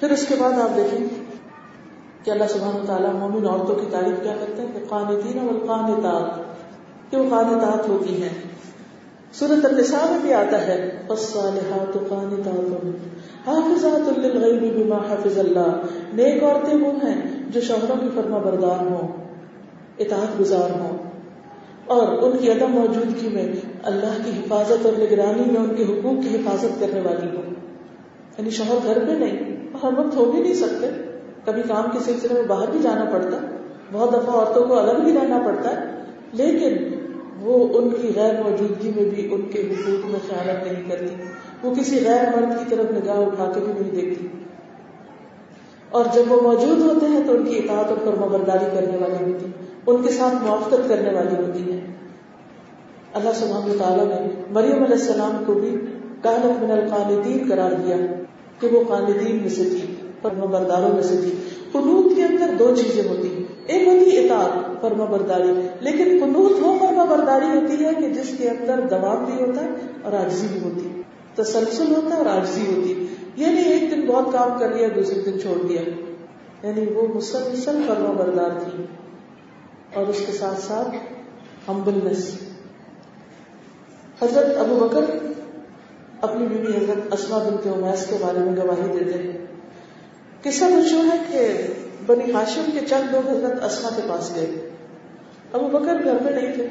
پھر اس کے بعد آپ دیکھیں کہ اللہ سبحانہ تعالیٰ مومن عورتوں کی تعریف کیا کرتے ہیں کہ قانتین اور قانتات کہ وہ قانتات ہوتی ہیں۔ سورت النساء میں بھی آتا ہے، فالصالحات قانتات حافظات للغیب بما حفظ اللہ نیک عورتیں وہ ہیں جو شوہروں کی فرما بردار ہوں، اطاعت گزار ہوں۔ اور ان کی عدم موجودگی میں اللہ کی حفاظت اور نگرانی میں ان کے حقوق کی حفاظت کرنے والی ہو یعنی شوہر گھر پہ نہیں ہر وقت ہو بھی نہیں سکتے۔ کبھی کام کے سلسلے میں باہر بھی جانا پڑتا۔ بہت دفعہ عورتوں کو الگ بھی رہنا پڑتا ہے۔ لیکن وہ ان کی غیر موجودگی میں بھی ان کے حقوق میں خیالت نہیں کرتی۔ وہ کسی غیر مرد کی طرف نگاہ اٹھا کے بھی نہیں دیکھتی۔ اور جب وہ موجود ہوتے ہیں تو ان کی اطاعت اور فرما برداری کرنے والی ہوتی۔ ان کے ساتھ موافقت کرنے والی ہوتی ہے۔ اللہ سبحانہ تعالیٰ نے مریم علیہ السلام کو بھی کالت من القانتین قرار دیا۔ کہ وہ خالدین میں سے تھی فرما برداروں میں سے تھی۔ قنوت کے اندر دو چیزیں ہوتی ہیں۔ ایک ہوتی اطاعت فرما برداری لیکن قنوت وہ فرما برداری ہوتی ہے کہ جس کے اندر دباؤ بھی ہوتا ہے اور آجزی بھی ہوتی ہے۔ تسلسل ہوتا ہے اور آجزی ہوتی ہے۔ یعنی ایک دن بہت کام کر لیا، دوسرے دن چھوڑ دیا۔ یعنی وہ مسلسل فرما بردار تھی۔ اور اس کے ساتھ ساتھ ہمبلنس حضرت ابو بکر اپنی بیوی حضرت اسما بن کے امیس کے بارے میں گواہی دیتے ہیں۔ قصہ مشہور ہے کہ بنی ہاشم کے چند لوگ حضرت اسما کے پاس گئے۔ ابو بکر گھر میں نہیں تھے۔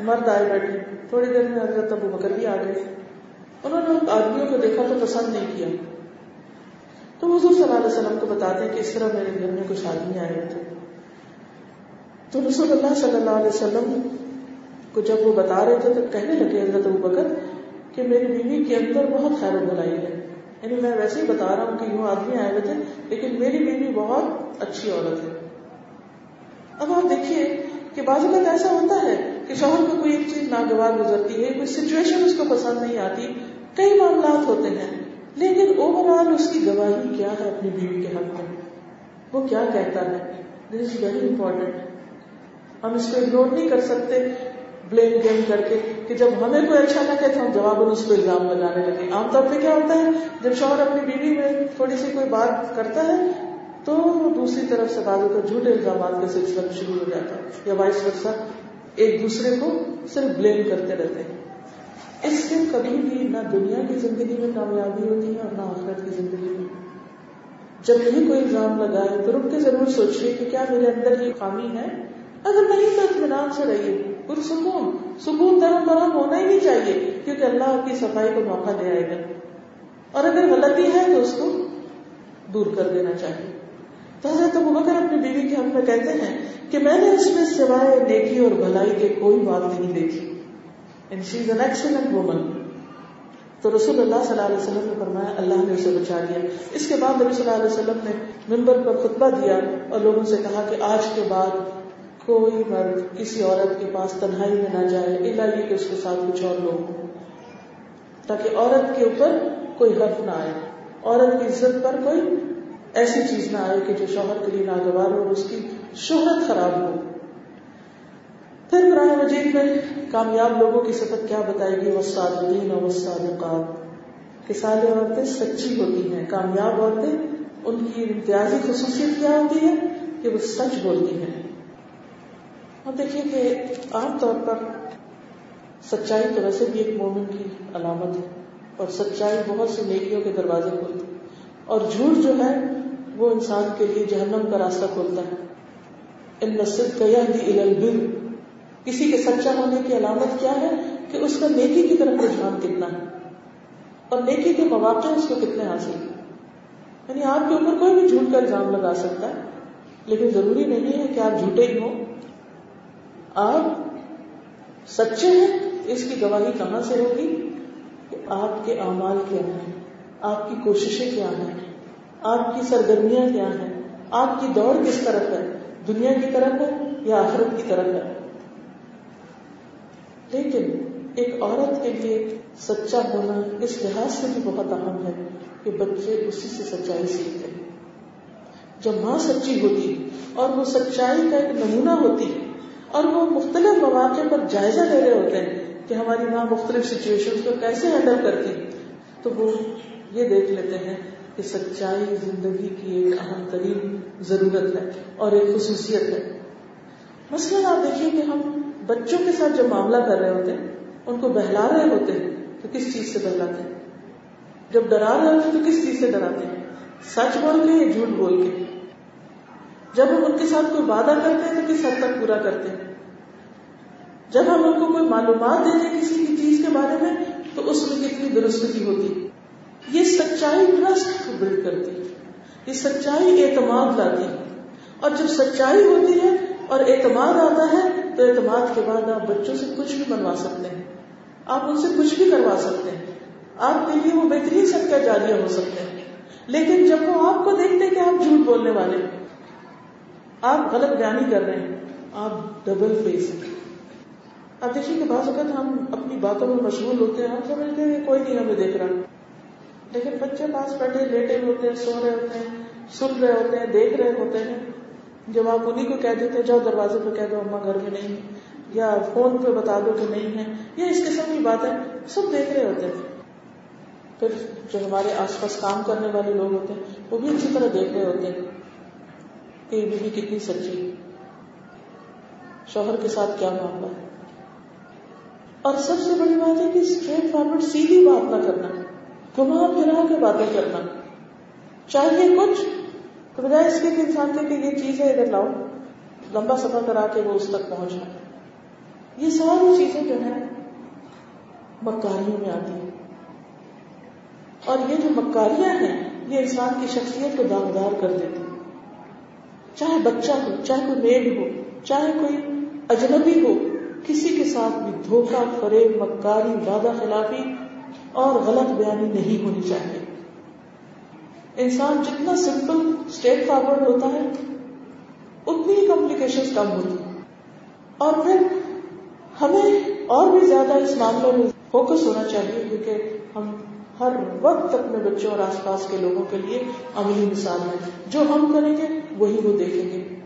مرد آئے بیٹھے۔ تھوڑی دیر میں حضرت ابو بکر بھی آ گئے۔ انہوں نے آدمیوں کو دیکھا تو پسند نہیں کیا۔ تو حضور صلی اللہ علیہ وسلم کو بتاتے ہیں کہ اس طرح میرے گھر میں کچھ آدمی آئے تھے۔ تو رسول اللہ صلی اللہ علیہ وسلم کو جب وہ بتا رہے تھے تو کہنے لگے حضرت ابو بکر کہ میری بیوی کے اندر بہت خیر و بلائی ہے۔ یعنی میں ویسے ہی بتا رہا ہوں کہ یوں آدمی آئے ہوئے تھے، لیکن میری بیوی بہت اچھی عورت ہے۔ اب آپ دیکھیے کہ بعض اوقات ایسا ہوتا ہے کہ شوہر کو کوئی ایک چیز ناگوار گزرتی ہے، کوئی سچویشن اس کو پسند نہیں آتی۔ کئی معاملات ہوتے ہیں، لیکن اوور آل اس کی گواہی کیا ہے اپنی بیوی کے حق میں؟ وہ کیا کہتا ہے؟ دس از ویری امپورٹینٹ ہم اس کو اگنور نہیں کر سکتے۔ بلیم گیم کر کے کہ جب ہمیں کوئی اچھا نہ کہ ہم جواب اس کو الزام لگانے لگے۔ عام طور پہ کیا ہوتا ہے، جب شوہر اپنی بیوی میں تھوڑی سی کوئی بات کرتا ہے، تو دوسری طرف سے بازو کو جھوٹے الزامات کا سلسلہ شروع ہو جاتا ہے، یا وائس ورثہ ایک دوسرے کو صرف بلیم کرتے رہتے ہیں۔ اس سے کبھی بھی نہ دنیا کی زندگی میں کامیابی ہوتی ہے اور نہ آخرت کی زندگی میں۔ جب نہیں کوئی الزام لگائے تو رک کے ضرور سوچیے کہ کیا میرے اندر یہ خامی ہے؟ اگر نہیں، تو اطمینان سے رہیے۔ پرسکون سکون۔ درم برم ہونا ہی نہیں چاہیے، کیونکہ اللہ کی صفائی کو موقع دے آئے گا اور اگر غلطی ہے تو اس کو دور کر دینا چاہیے۔ تو حضرت بکر اپنی بیوی کے ہم میں کہتے ہیں کہ میں نے اس میں سوائے نیکی اور بھلائی کے کوئی بات نہیں دیکھی۔ And she is an excellent woman تو رسول اللہ صلی اللہ علیہ وسلم نے فرمایا، اللہ نے اسے بچا لیا۔ اس کے بعد نبی صلی اللہ علیہ وسلم نے ممبر پر خطبہ دیا اور لوگوں سے کہا کہ آج کے بعد کوئی مرد کسی عورت کے پاس تنہائی میں نہ جائے اللہ یہ کہ اس کے ساتھ کچھ اور لوگ ہوں۔ تاکہ عورت کے اوپر کوئی حرف نہ آئے۔ عورت کی عزت پر کوئی ایسی چیز نہ آئے کہ جو شوہر کے لیے ناگوار ہو اور اس کی شہرت خراب ہو۔ پھر قرآن مجید میں کامیاب لوگوں کی صفت کیا بتائے گی؟ وہ اور وسادقات کہ سارے عورتیں سچی ہوتی ہیں، کامیاب عورتیں ان کی امتیازی خصوصیت کیا ہوتی ہے؟ کہ وہ سچ بولتی ہیں۔ اب دیکھیے کہ عام طور پر سچائی تو ویسے بھی ایک مومن کی علامت ہے، اور سچائی بہت سی نیکیوں کے دروازے کھولتی اور جھوٹ جو ہے، وہ انسان کے لیے جہنم کا راستہ کھولتا ہے۔ ان نصب کا البر۔ کسی کے سچا ہونے کی علامت کیا ہے کہ اس کا نیکی کی طرف رجحان کتنا ہے؟ اور نیکی کے مواقع اس کو کتنے حاصل ہیں؟ یعنی آپ کے اوپر کوئی بھی جھوٹ کا الزام لگا سکتا ہے، لیکن ضروری نہیں ہے کہ آپ جھوٹے ہی ہوں۔ آپ سچے ہیں، اس کی گواہی کہاں سے ہوگی؟ کہ آپ کے اعمال کیا ہیں؟ آپ کی کوششیں کیا ہیں؟ آپ کی سرگرمیاں کیا ہیں؟ آپ کی دوڑ کس طرف ہے؟ دنیا کی طرف ہے یا آخرت کی طرف ہے؟ لیکن ایک عورت کے لیے سچا ہونا اس لحاظ سے بھی بہت اہم ہے کہ بچے اسی سے سچائی سیکھتے جب ماں سچی ہوتی اور وہ سچائی کا ایک نمونہ ہوتی اور وہ مختلف مواقع پر جائزہ لے رہے ہوتے ہیں کہ ہماری ماں مختلف سچویشن کو کیسے ہینڈل کرتی تو وہ یہ دیکھ لیتے ہیں کہ سچائی زندگی کی ایک اہم ترین ضرورت ہے اور ایک خصوصیت ہے۔ مثلاً آپ دیکھیے کہ ہم بچوں کے ساتھ جب معاملہ کر رہے ہوتے ہیں، ان کو بہلا رہے ہوتے ہیں تو کس چیز سے بہلاتے ہیں؟ جب ڈرا رہے ہوتے ہیں تو کس چیز سے ڈراتے ہیں؟ سچ بول کے یا جھوٹ بول کے؟ جب ہم ان کے ساتھ کوئی وعدہ کرتے ہیں تو کس حد تک پورا کرتے ہیں؟ جب ہم ان کو کوئی معلومات دیتے ہیں کسی کی چیز کے بارے میں، تو اس میں کتنی درستگی ہوتی یہ سچائی ٹرسٹ کو بلڈ کرتی یہ سچائی اعتماد لاتی اور جب سچائی ہوتی ہے اور اعتماد آتا ہے، تو اعتماد کے بعد آپ بچوں سے کچھ بھی بنوا سکتے ہیں۔ آپ ان سے کچھ بھی کروا سکتے ہیں۔ آپ کے لیے وہ بہترین سب کا جاریہ ہو سکتے ہیں۔ لیکن جب وہ آپ کو دیکھتے کہ آپ جھوٹ بولنے والے آپ غلط بیانی کر رہے ہیں، آپ ڈبل فیس اب دیکھیے کہ بعض اوقات ہم اپنی باتوں میں مشغول ہوتے ہیں، ہم سمجھتے ہیں کوئی نہیں ہمیں دیکھ رہا۔ لیکن بچے پاس بیٹھے، لیٹے ہوتے ہیں، سو رہے ہوتے ہیں، سن رہے ہوتے ہیں، دیکھ رہے ہوتے ہیں۔ جب آپ انہیں کو کہہ دیتے جاؤ دروازے پہ کہہ دو اما گھر میں نہیں یا فون پہ بتا دو کہ نہیں ہے۔ یا اس قسم کی بات ہے، سب دیکھ رہے ہوتے ہیں۔ پھر جو ہمارے آس پاس کام کرنے والے لوگ ہوتے ہیں، وہ بھی اچھی طرح دیکھ رہے ہوتے ہیں۔ کہ یہ بیوی کتنی سچی شوہر کے ساتھ کیا معاملہ ہے؟ اور سب سے بڑی بات ہے کہ اسٹریٹ فارورڈ سیدھی بات نہ کرنا گھما پھرا کے باتیں کرنا۔ چاہیے کچھ تو بجائے اس کے انسان کے کہ یہ چیز ہے ادھر لاؤ، لمبا سفر کرا کے وہ اس تک پہنچ جائے یہ ساری چیزیں جو ہے مکاریوں میں آتی ہیں۔ اور یہ جو مکاریاں ہیں، یہ انسان کی شخصیت کو داغدار کر دیتی چاہے بچہ ہو، چاہے کوئی میڈ ہو، چاہے کوئی اجنبی ہو، کسی کے ساتھ بھی دھوکہ، فریب، مکاری، وعدہ خلافی اور غلط بیانی نہیں ہونی چاہیے۔ انسان جتنا سمپل اسٹیٹ فارورڈ ہوتا ہے، اتنی ہی کمپلیکیشن کم ہوتی اور پھر ہمیں اور بھی زیادہ اس معاملے میں فوکس ہونا چاہیے، کیونکہ ہم ہر وقت اپنے بچوں اور آس پاس کے لوگوں کے لیے عملی مثال ہے۔ جو ہم کریں گے، وہی وہ دیکھیں گے۔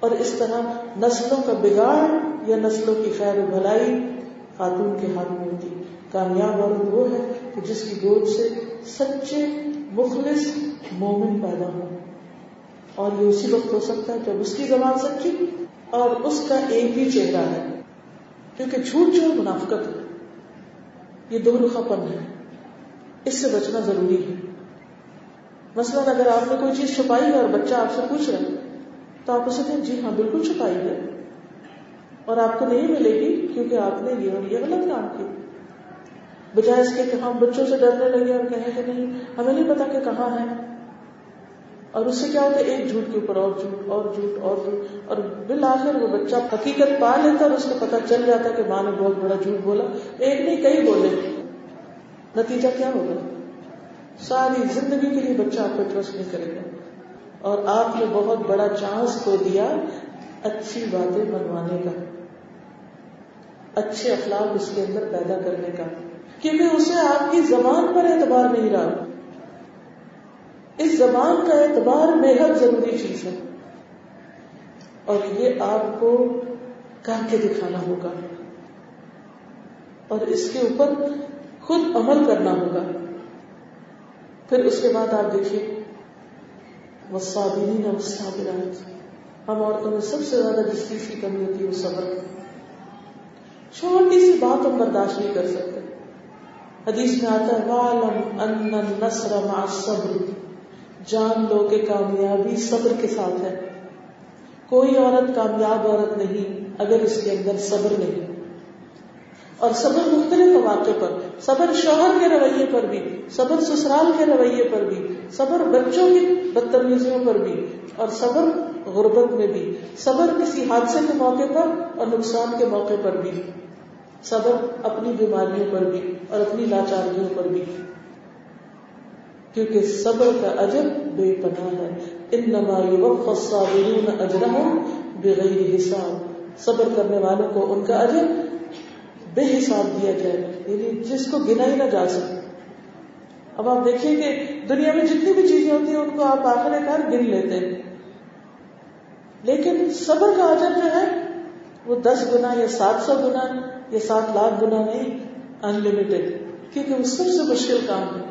اور اس طرح نسلوں کا بگاڑ یا نسلوں کی خیر و بھلائی خاتون کے ہاتھ میں ہوتی۔ کامیاب عورت وہ ہے کہ جس کی گود سے سچے، مخلص مومن پیدا ہو۔ اور یہ اسی وقت ہو سکتا ہے جب اس کی زبان سچی اور اس کا ایک ہی چہرہ ہے۔ کیونکہ جھوٹ جو منافقت ہے۔ یہ دو رخا پن ہے۔ اس سے بچنا ضروری ہے۔ مثلاً اگر آپ نے کوئی چیز چھپائی ہے اور بچہ آپ سے پوچھ رہا ہے، تو آپ اسے کہیں جی ہاں بالکل چھپائی ہے۔ اور آپ کو نہیں ملے گی کیونکہ آپ نے یہ اور یہ غلط کام کی بجائے اس کے کہ ہم بچوں سے ڈرنے لگے اور کہیں کہ نہیں، ہمیں نہیں پتا کہ کہاں ہے اور اس سے کیا ہوتا ہے؟ ایک جھوٹ کے اوپر اور جھوٹ اور جھوٹ اور جھوٹ۔ اور بالآخر وہ بچہ حقیقت پا لیتا اور اس کو پتا چل جاتا کہ ماں نے بہت بڑا جھوٹ بولا۔ ایک نہیں، کئی بولے۔ نتیجہ کیا ہوگا؟ ساری زندگی کے لیے بچہ آپ کو ٹرسٹ نہیں کرے گا۔ اور آپ نے بہت بڑا چانس کو دیا اچھی باتیں منوانے کا۔ اچھے اخلاق اس کے اندر پیدا کرنے کا۔ کیونکہ اسے آپ کی زبان پر اعتبار نہیں رہا۔ اس زبان کا اعتبار بے حد ضروری چیز ہے۔ اور یہ آپ کو کر کے دکھانا ہوگا۔ اور اس کے اوپر خود عمل کرنا ہوگا۔ پھر اس کے بعد آپ دیکھیے وسابرین وسابرات ہم عورتوں میں سب سے زیادہ جس چیز کی کمی ہوتی ہے وہ صبر۔ چھوٹی سی بات ہم برداشت نہیں کر سکتے۔ حدیث میں آتا ہے وَعَلَمْ أَنَّ النَّصْرَ مَعَ الصَّبْرِ جان لو کہ کامیابی صبر کے ساتھ ہے۔ کوئی عورت کامیاب عورت نہیں اگر اس کے اندر صبر نہیں۔ اور صبر مختلف مواقع پر۔ صبر شوہر کے رویے پر بھی، صبر سسرال کے رویے پر بھی، صبر بچوں کی بدتمیزیوں پر بھی اور صبر غربت میں بھی۔ صبر کسی حادثے کے موقع پر اور نقصان کے موقع پر بھی۔ صبر اپنی بیماریوں پر بھی اور اپنی لاچاریوں پر بھی۔ کیونکہ صبر کا اجر بے پناہ ہے۔ ان الصابرون اجرهم بغیر حساب۔ صبر کرنے والوں کو ان کا اجر بے حساب دیا جائے۔ گا یعنی جس کو گنا ہی نہ جا سکے۔ اب آپ دیکھیے کہ دنیا میں جتنی بھی چیزیں ہوتی ہیں، ان کو آپ آخر کار گن لیتے ہیں۔ لیکن صبر کا اجر جو ہے، وہ دس گنا یا سات سو گنا یا سات لاکھ گنا نہیں ان لمیٹڈ کیونکہ وہ سب سے مشکل کام ہے،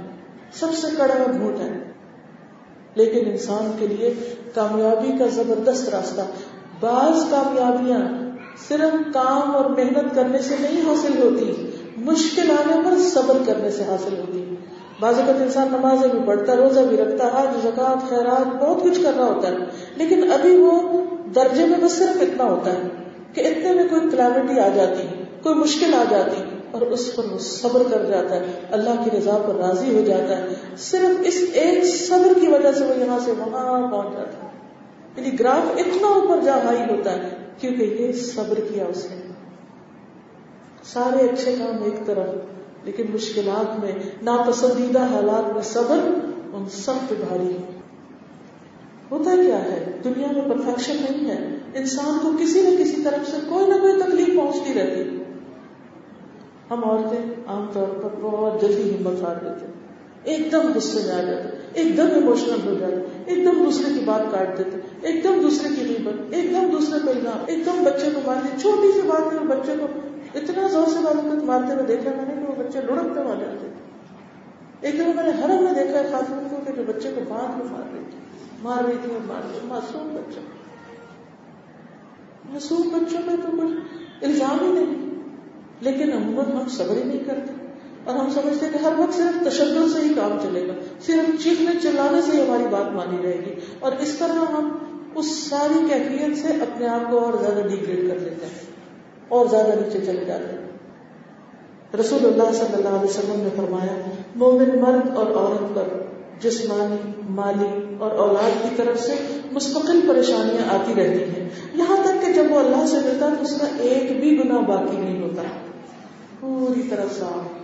سب سے کڑا گھوٹ ہے۔ لیکن انسان کے لیے کامیابی کا زبردست راستہ۔ بعض کامیابیاں صرف کام اور محنت کرنے سے نہیں حاصل ہوتی۔ مشکل آنے پر صبر کرنے سے حاصل ہوتی بعض اوقات انسان نمازیں بھی پڑھتا، روزہ بھی رکھتا، حج زکات خیرات، بہت کچھ کر رہا ہوتا ہے۔ لیکن ابھی وہ درجے میں بس صرف اتنا ہوتا ہے کہ اتنے میں کوئی کلیمٹی آ جاتی، کوئی مشکل آ جاتی اور اس پر وہ صبر کر جاتا ہے۔ اللہ کی رضا پر راضی ہو جاتا ہے۔ صرف اس ایک صبر کی وجہ سے وہ یہاں سے وہاں پہنچ جاتا ہے۔ یعنی گراف اتنا اوپر جا ہائی ہوتا ہے کیونکہ یہ صبر کیا اس نے۔ سارے اچھے کام ایک طرف، لیکن مشکلات میں ناپسندیدہ حالات میں صبر ان سب پہ بھاری ہوتا کیا ہے؟ دنیا میں پرفیکشن نہیں ہے۔ انسان کو کسی نہ کسی طرف سے کوئی نہ کوئی تکلیف پہنچتی رہتی۔ ہم عورتیں عام طور پر بہت جلدی ہمت ہار دیتے ایک دم غصے میں آ جاتے ایک دم ایموشنل ہو جاتے ایک دم دوسرے کی بات کاٹ دیتے ایک دم دوسرے کی غیبت، ایک دم دوسرے کو الزام ایک دم بچے کو مارتے چھوٹی سی بات میں بچے کو اتنا زور سے بات مارتے ہوئے دیکھا میں نے کہ وہ بچے لڑکتے مار جاتے ایک دم میں نے ہر میں دیکھا ہے خاتون کو کہ جو بچے کو باندھ میں مار رہی تھی، مار رہی تھی اور مار رہی معصوم بچوں معصوم بچوں میں تو کچھ الزام ہی نہیں۔ لیکن عموماً ہم صبر ہی نہیں کرتے۔ اور ہم سمجھتے کہ ہر وقت صرف تشدد سے ہی کام چلے گا۔ صرف چیخنے چلانے سے ہی ہماری بات مانی رہے گی۔ اور اس طرح ہم اس ساری کیفیت سے اپنے آپ کو اور زیادہ ڈیگریڈ کر لیتے ہیں۔ اور زیادہ نیچے چلے جاتے ہیں۔ رسول اللہ صلی اللہ علیہ وسلم نے فرمایا، مومن مرد اور عورت پر جسمانی، مالی اور اولاد کی طرف سے مستقل پریشانیاں آتی رہتی ہیں۔ یہاں تک کہ جب وہ اللہ سے ملتا تو اس کا ایک بھی گنا باقی نہیں ہوتا۔ پوری طرح صاف۔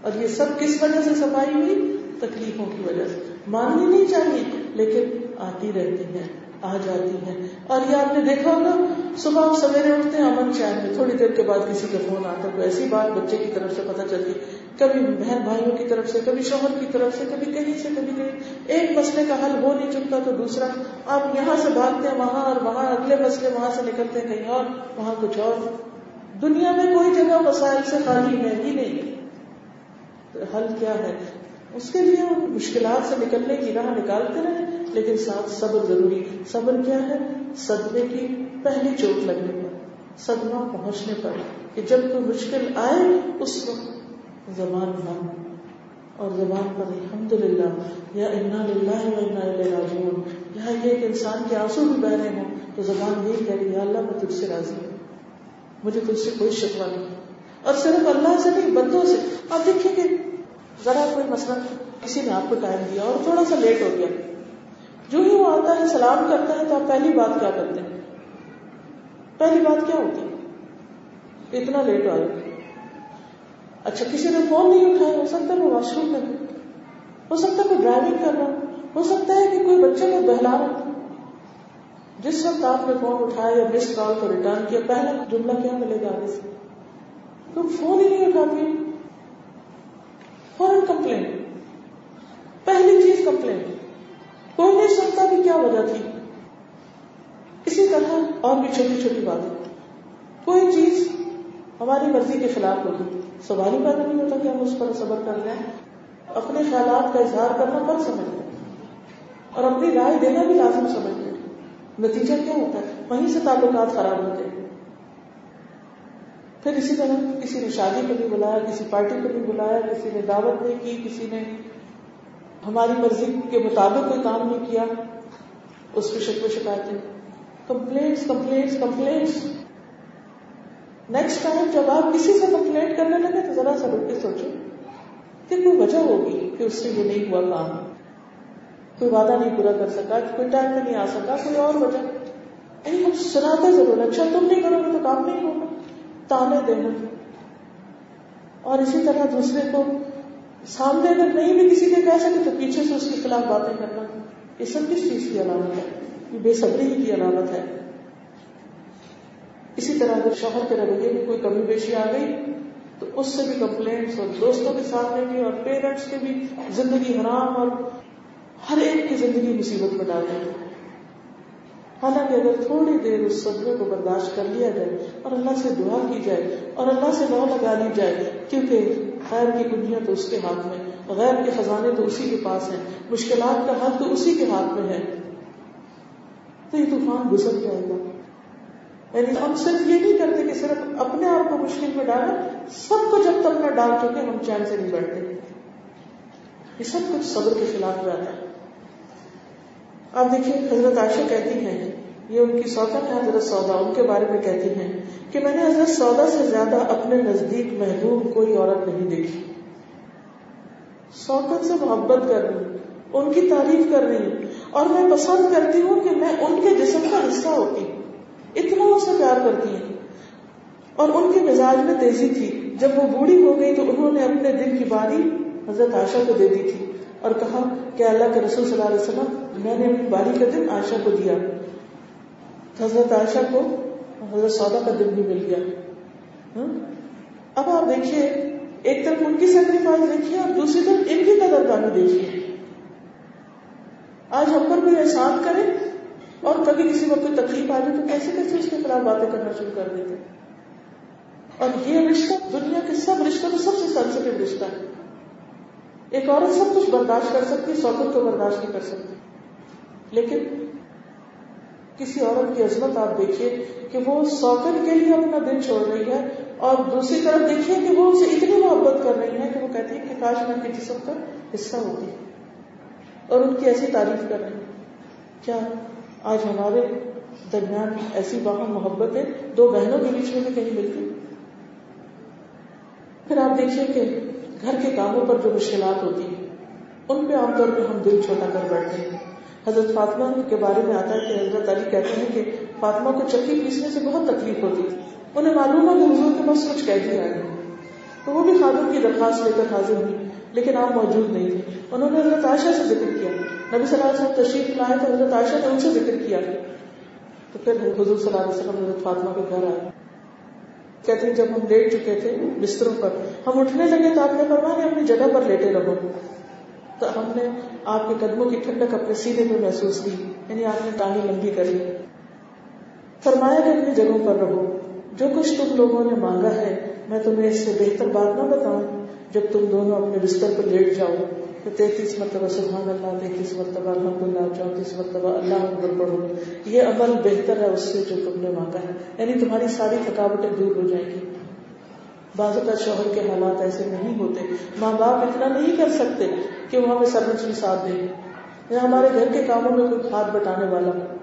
اور یہ سب کس وجہ سے صفائی ہوئی؟ تکلیفوں کی وجہ سے۔ ماننی نہیں چاہیے، لیکن آتی رہتی ہیں، آ جاتی ہیں۔ اور یہ آپ نے دیکھا ہوگا صبح آپ سویرے اٹھتے ہیں امن چین میں تھوڑی دیر کے بعد کسی کا فون آتا ہے کوئی ایسی بات بچے کی طرف سے پتہ چلتی کبھی بہن بھائیوں کی طرف سے، کبھی شوہر کی طرف سے، کبھی کہیں سے، کبھی کہیں۔ ایک مسئلے کا حل ہو نہیں چکتا تو دوسرا، آپ یہاں سے بھاگتے ہیں، وہاں اور وہاں، اگلے مسئلے وہاں سے نکلتے ہیں، کہیں اور، وہاں کچھ اور۔ دنیا میں کوئی جگہ مسائل سے خالی ہے ہی نہیں۔ حل کیا ہے؟ اس کے لیے مشکلات سے نکلنے کی راہ نکالتے رہے۔ لیکن ساتھ صبر ضروری۔ صبر کیا ہے؟ صدمے کی پہلی چوٹ لگنے پر، صدمہ پہنچنے پر، کہ جب کوئی مشکل آئے، اس وقت زبان بند۔ اور زبان پر الحمد للہ یا انا للہ و انا راجعون۔ یا یہ کہ انسان کے آنسو بھی بہ رہے ہوں، تو زبان یہی کہہ رہی ہے اللہ، میں تجھ سے راضی ہوں۔ مجھے تجھ سے کوئی شکوا نہیں۔ اور صرف اللہ سے نہیں، بندوں سے۔ آپ دیکھیں کہ ذرا کوئی مسئلہ کسی نے آپ کو ٹائم دیا اور تھوڑا سا لیٹ ہو گیا۔ جو ہی وہ آتا ہے، سلام کرتا ہے، تو آپ پہلی بات کیا کرتے ہیں؟ پہلی بات کیا ہوتی ہے؟ اتنا لیٹ آئے۔ اچھا کسی نے فون نہیں اٹھایا؟ ہو سکتا ہے وہ واش روم میں ہو سکتا ہے کوئی ڈرائیونگ کر رہا ہو سکتا ہے کہ کوئی بچے کو بہلا رہا جس وقت آپ نے فون اٹھایا یا مس کال کو ریٹرن کیا، پہلا جملہ کیا ملے گا آگے سے؟ تم فون ہی نہیں اٹھاتی۔ فوراً کمپلین پہلی چیز کمپلین کوئی نہیں سکتا کہ کیا وجہ تھی؟ اسی طرح اور بھی چھوٹی چھوٹی بات کوئی چیز ہماری مرضی کے خلاف ہوگی سوال ہی پیدا نہیں ہوتا کہ ہم اس پر صبر کر لیں۔ اپنے خیالات کا اظہار کرنا پر سمجھ لیں اور اپنی رائے دینا بھی لازم سمجھ لیں نتیجہ کیا ہوتا ہے؟ وہیں سے تعلقات خراب ہوتے ہیں۔ پھر اسی طرح کسی نے شادی کو بھی بلایا، کسی پارٹی کو بھی بلایا، کسی نے دعوت نہیں کی، کسی نے ہماری مرضی کے مطابق کوئی کام نہیں کیا، اس پہ شکو شکایتیں۔ Complaints complaints complaints next time جب آپ کسی سے کمپلینٹ کرنے لگے تو ذرا سا رک کے سوچو کہ کوئی وجہ ہوگی کہ اس سے یہ نہیں ہوا کام۔ کوئی وعدہ نہیں پورا کر سکا، کوئی ٹائم میں نہیں آ سکا، کوئی اور وجہ۔ یعنی ہم سناتے ضرور اچھا تم نہیں کرو گے تو کام نہیں ہوگا۔ تانے دینا اور اسی طرح دوسرے کو سامنے اگر نہیں بھی کسی کے کہہ سکے تو پیچھے سے اس کے خلاف باتیں کرنا۔ یہ سب کس چیز کی علامت ہے؟ یہ بے صبری کی علامت ہے۔ اسی طرح اگر شوہر کے رویے میں کوئی کمی بیشی آ گئی تو اس سے بھی کمپلینٹس اور دوستوں کے سامنے بھی اور پیرنٹس کے بھی زندگی حرام اور ہر ایک کی زندگی مصیبت میں ڈال دیں حالانکہ اگر تھوڑی دیر اس صدمے کو برداشت کر لیا جائے اور اللہ سے دعا کی جائے اور اللہ سے لو لگا لی جائے، کیونکہ خیر کی دنیا تو اس کے ہاتھ میں غیر کے خزانے تو اسی کے پاس ہیں، مشکلات کا حل تو اسی کے ہاتھ میں ہے۔ تو یہ طوفان گزر جائے گا یعنی ہم صرف یہ نہیں کرتے کہ صرف اپنے آپ کو مشکل میں ڈالا سب کو جب تک نہ ڈال چکے ہم چین سے نہیں بیٹھتے یہ سب کچھ صبر کے خلاف جاتا ہے۔ آپ دیکھیے، حضرت عائشہ کہتی ہیں یہ ان کی سوتا ہے حضرت سودا۔ ان کے بارے میں کہتی ہیں کہ میں نے حضرت سودا سے زیادہ اپنے نزدیک محبوب کوئی عورت نہیں دیکھی۔ سوکت سے محبت کر رہی ان کی تعریف کر رہی ہوں اور میں پسند کرتی ہوں کہ میں ان کے جسم کا حصہ ہوتی۔ اتنا اسے پیار کرتی ہیں۔ اور ان کے مزاج میں تیزی تھی۔ جب وہ بوڑھی ہو گئی تو انہوں نے اپنے دل کی باری حضرت عائشہ کو دے دی تھی اور کہا کہ اللہ کے رسول صلی اللہ علیہ وسلم، میں نے اپنی باری کا دن عائشہ کو دیا۔ حضرت عائشہ کو حضرت سودا کا دن بھی مل گیا۔ ہاں؟ اب آپ دیکھیے، ایک طرف ان کی سیکریفائس دیکھیے اور دوسری طرف ان کی قدر دانی دیکھیے۔ آج ہم پر کوئی احسان کرے اور کبھی کسی وقت کوئی تکلیف آ جائے تو کیسے کیسے اس کے خلاف باتیں کرنا شروع کر دیتے؟ اور یہ رشتہ دنیا کے سب رشتوں میں سب سے سینسٹو رشتہ ہے۔ ایک عورت سب کچھ برداشت کر سکتی سوکت کو برداشت نہیں کر سکتی۔ لیکن کسی عورت کی عظمت آپ دیکھیے کہ وہ سوکت کے لیے اپنا دن چھوڑ رہی ہے اور دوسری طرف دیکھیے کہ وہ اسے اتنی محبت کر رہی ہے کہ وہ کہتی ہے کہ کاش میں کے جسم کا حصہ ہوتی اور ان کی ایسی تعریف کر رہی کیا آج ہمارے درمیان ایسی باہم محبت ہے؟ دو بہنوں کے بیچ میں بھی کہیں ملتی؟ پھر آپ دیکھیے کہ گھر کے کاموں پر جو مشکلات ہوتی ہیں، ان پہ عام طور پہ ہم دل چھوٹا کر بیٹھتے ہیں۔ حضرت فاطمہ کے بارے میں آتا ہے کہ حضرت علی کہتے ہیں کہ فاطمہ کو چکی پیسنے سے بہت تکلیف ہوتی تھی۔ انہیں معلوم ہے کہ حضور کے پاس کچھ کہہ دیا ہے تو وہ بھی خادم کی درخواست لے کر حاضر ہوئی، لیکن آپ موجود نہیں تھے۔ انہوں نے حضرت عائشہ سے ذکر کیا۔ نبی صلی اللہ علیہ وسلم تشریف لائے تو حضرت عائشہ نے ان سے ذکر کیا۔ تو پھر حضور صلی اللہ علیہ وسلم حضرت فاطمہ کے گھر آئے۔ کہتے ہیں، جب ہم لیٹ چکے تھے بستروں پر، ہم اٹھنے لگے تو آپ نے فرمایا اپنی جگہ پر لیٹے رہو۔ تو ہم نے آپ کے قدموں کی ٹھنڈک اپنے سینے میں محسوس کی یعنی آپ نے ٹانگیں لمبی کری۔ فرمایا کہ اپنی جگہوں پر رہو۔ جو کچھ تم لوگوں نے مانگا ہے، میں تمہیں اس سے بہتر بات نہ بتاؤں۔ جب تم دونوں اپنے بستر پر لیٹ جاؤ، تو تینتیس مرتبہ سبحان اللہ، تینتیس مرتبہ الحمد اللہ چونتیس مرتبہ اللہ اکبر پڑھو۔ یہ عمل بہتر ہے اس سے جو تم نے مانگا ہے۔ یعنی تمہاری ساری تھکاوٹیں دور ہو جائیں گی۔ بعض کا شوہر کے حالات ایسے نہیں ہوتے۔ ماں باپ اتنا نہیں کر سکتے۔ کہ وہ ہمیں سرمچ میں ساتھ دیں یا ہمارے گھر کے کاموں میں کوئی ہاتھ بٹانے والا ہو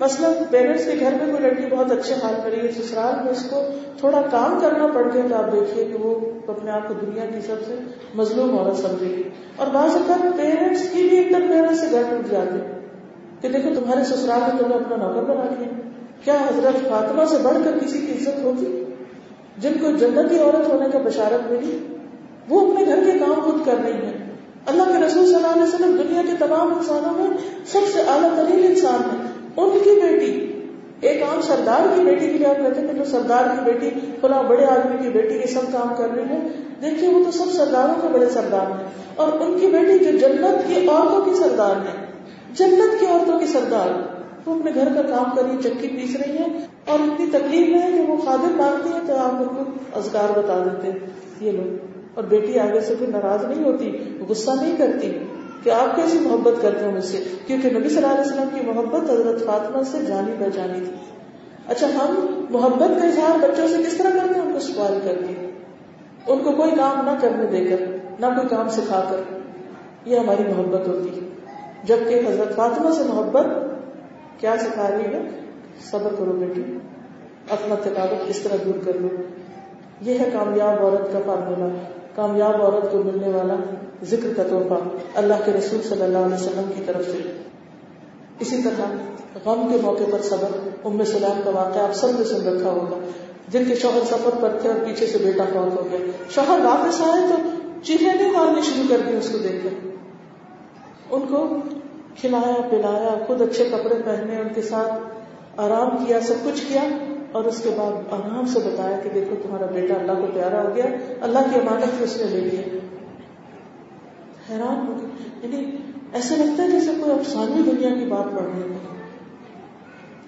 مثلاً پیرنٹس کے گھر میں کوئی لڑکی بہت اچھے حال کری ہے سسرال میں اس کو تھوڑا کام کرنا پڑ گیا تو آپ دیکھیے کہ وہ اپنے آپ کو دنیا کی سب سے مظلوم عورت سمجھے گی۔ اور بعض اوقات پیرنٹس کی بھی انٹر پیرنٹس سے گھر ٹوٹ جاتے کہ دیکھو تمہارے سسرال میں تمہیں اپنا نوکر بنا دیا کیا حضرت فاطمہ سے بڑھ کر کسی کی عزت ہوگی؟ جن کو جنتی عورت ہونے کا بشارت ملی، وہ اپنے گھر کے کام خود کر رہی ہیں۔ اللہ کے رسول صلی اللہ علیہ وسلم دنیا کے تمام انسانوں میں سب سے اعلیٰ ترین انسان ہے ان کی بیٹی، ایک عام سردار کی بیٹی کے لیے آپ کہتے ہیں کہ جو سردار کی بیٹی، فلاں بڑے آدمی کی بیٹی یہ سب کام کر رہی ہے دیکھیے، وہ تو سب سرداروں کے بڑے سردار ہیں۔ اور ان کی بیٹی جو جنت کی عورتوں کی سردار ہے، جنت کی عورتوں کی سردار، وہ اپنے گھر کا کام کر رہی، چکی پیس رہی ہے اور اتنی تکلیف ہے کہ وہ خادم مانگتی ہے تو آپ ان کو ازگار بتا دیتے ہیں۔ یہ لوگ۔ اور بیٹی آگے سے کوئی ناراض نہیں ہوتی، غصہ نہیں کرتی کہ آپ کیسی محبت کرتے ہیں مجھ سے؟ کیونکہ نبی صلی اللہ علیہ وسلم کی محبت حضرت فاطمہ سے جانی پہچانی تھی۔ اچھا ہم محبت کا اظہار بچوں سے کس طرح کرتے ہیں؟ ان کو سوال کر کے ان کو کوئی کام نہ کرنے دے کر، نہ کوئی کام سکھا کر۔ یہ ہماری محبت ہوتی ہے۔ جبکہ حضرت فاطمہ سے محبت، کیا سکھا رہی ہے؟ صبر کرو بیٹی۔ اپنا تھکاوٹ اس طرح دور کر لو۔ یہ ہے کامیاب عورت کا فارمولہ کامیاب عورت کو ملنے والا ذکر کا تحفہ اللہ کے رسول صلی اللہ علیہ وسلم کی طرف سے۔ اسی طرح غم کے موقع پر صبر، ام سلام کا واقعہ آپ سب نے سن رکھا ہوگا، جن کے شوہر سفر پر تھے اور پیچھے سے بیٹا فوت ہو گیا۔ شوہر واپس آئے تو چیخیں نہیں مارنی شروع کر دی اس کو دیکھ کر۔ ان کو کھلایا، پلایا، خود اچھے کپڑے پہنے، ان کے ساتھ آرام کیا، سب کچھ کیا۔ اور اس کے بعد آرام سے بتایا کہ دیکھو تمہارا بیٹا اللہ کو پیارا ہو گیا، اللہ کی امانت اس نے لے لیا حیران ہو گئی۔ یعنی ایسا لگتا ہے جیسے کوئی افسانوی دنیا کی بات پڑھ رہے ہیں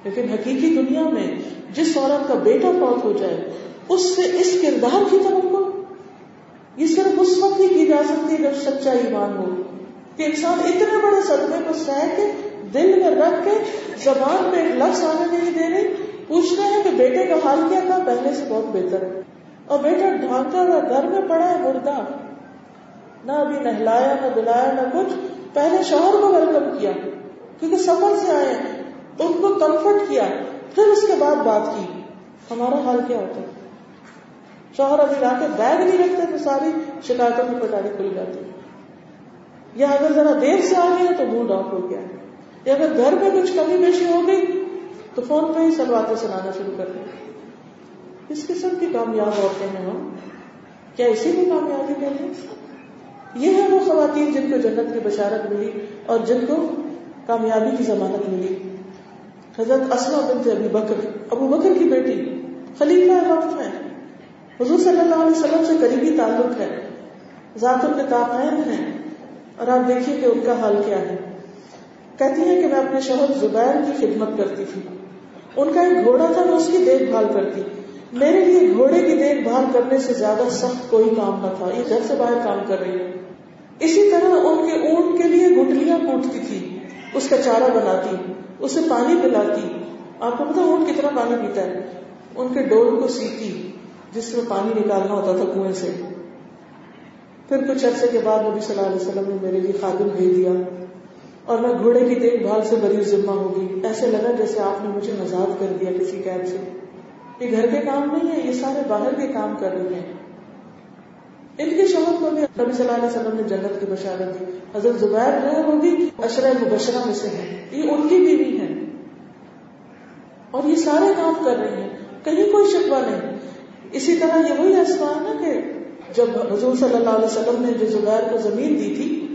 لیکن حقیقی دنیا میں جس عورت کا بیٹا فوت ہو جائے، اس سے اس کردار کی طرف کو یہ صرف اس وقت ہی کی جا سکتی ہے جب سچا ایمان ہو۔ کہ انسان اتنے بڑے صدمے کو سہ کے دل میں رکھ کے زبان میں ایک لفظ آنے نہیں دے پوچھ رہے ہیں کہ بیٹے کا حال کیا تھا؟ پہلے سے بہت بہتر ہے۔ اور بیٹا ڈھانکا ہوا گھر میں پڑا ہے مردہ۔ نہ ابھی نہلایا، نہ دلایا، نہ کچھ۔ پہلے شوہر کو ویلکم کیا، کیونکہ سفر سے آئے ان کو کمفرٹ کیا، پھر اس کے بعد بات کی۔ ہمارا حال کیا ہوتا؟ ہے شوہر ابھی لا کے بیگ نہیں رکھتے تو ساری شکایتوں کی پٹاری کھل جاتی۔ یا اگر ذرا دیر سے آ گیا تو منہ ڈاک ہو گیا۔ یا اگر گھر میں کچھ کمی بیشی ہو گئی تو فون پہ ہی سب باتیں سنانا شروع کر دیں۔ اس قسم کی کامیاب عورتیں ہیں ہم۔ کیا اسی کو کامیابی کہتے ہیں؟ یہ ہے وہ خواتین جن کو جنت کی بشارت ملی اور جن کو کامیابی کی ضمانت ملی۔ حضرت اسما بنت ابی بکر، ابو بکر کی بیٹی، خلیفہ وقت ہے حضور صلی اللہ علیہ وسلم سے قریبی تعلق ہے۔ ذات القطاقین ہیں اور آپ دیکھیے کہ ان کا حال کیا ہے۔ کہتی ہیں کہ میں اپنے شوہر زبیر کی خدمت کرتی تھی۔ ان کا ایک گھوڑا تھا، میں اس کی دیکھ بھال کرتی۔ میرے لیے گھوڑے کی دیکھ بھال کرنے سے زیادہ سخت کوئی کام نہ تھا۔ یہ گھر سے باہر کام کر رہی ہے۔ اسی طرح ان کے اونٹ کے لیے گٹلیاں کوٹتی تھی۔ اس کا چارہ بناتی، اسے پانی پلاتی۔ آپ کو پتا اونٹ کتنا پانی پیتا ہے۔ ان کے ڈول کو سیتی، جس میں پانی نکالنا ہوتا تھا کنویں سے۔ پھر کچھ عرصے کے بعد نبی صلی اللہ علیہ وسلم نے میرے لیے خادم بھیج دیا۔ اور میں گھوڑے کی دیکھ بھال سے بڑی ذمہ ہوگی ایسے لگا جیسے آپ نے مجھے نزاد کر دیا کسی قید سے۔ یہ گھر کے کام نہیں ہے، یہ سارے باہر کے کام کر رہے ہیں۔ ان کے شوہر کو بھی نبی صلی اللہ علیہ وسلم نے جنت کی بشارت دی۔ حضرت زبیر جو ہے وہ بھی اشرۂ مبشرہ میں سے ہے یہ ان کی بیوی ہے اور یہ سارے کام کر رہے ہیں۔ کہیں کوئی شکوا نہیں۔ اسی طرح یہ وہی آسمان ہے کہ جب حضور صلی اللہ علیہ وسلم نے جو زبیر کو زمین دی تھی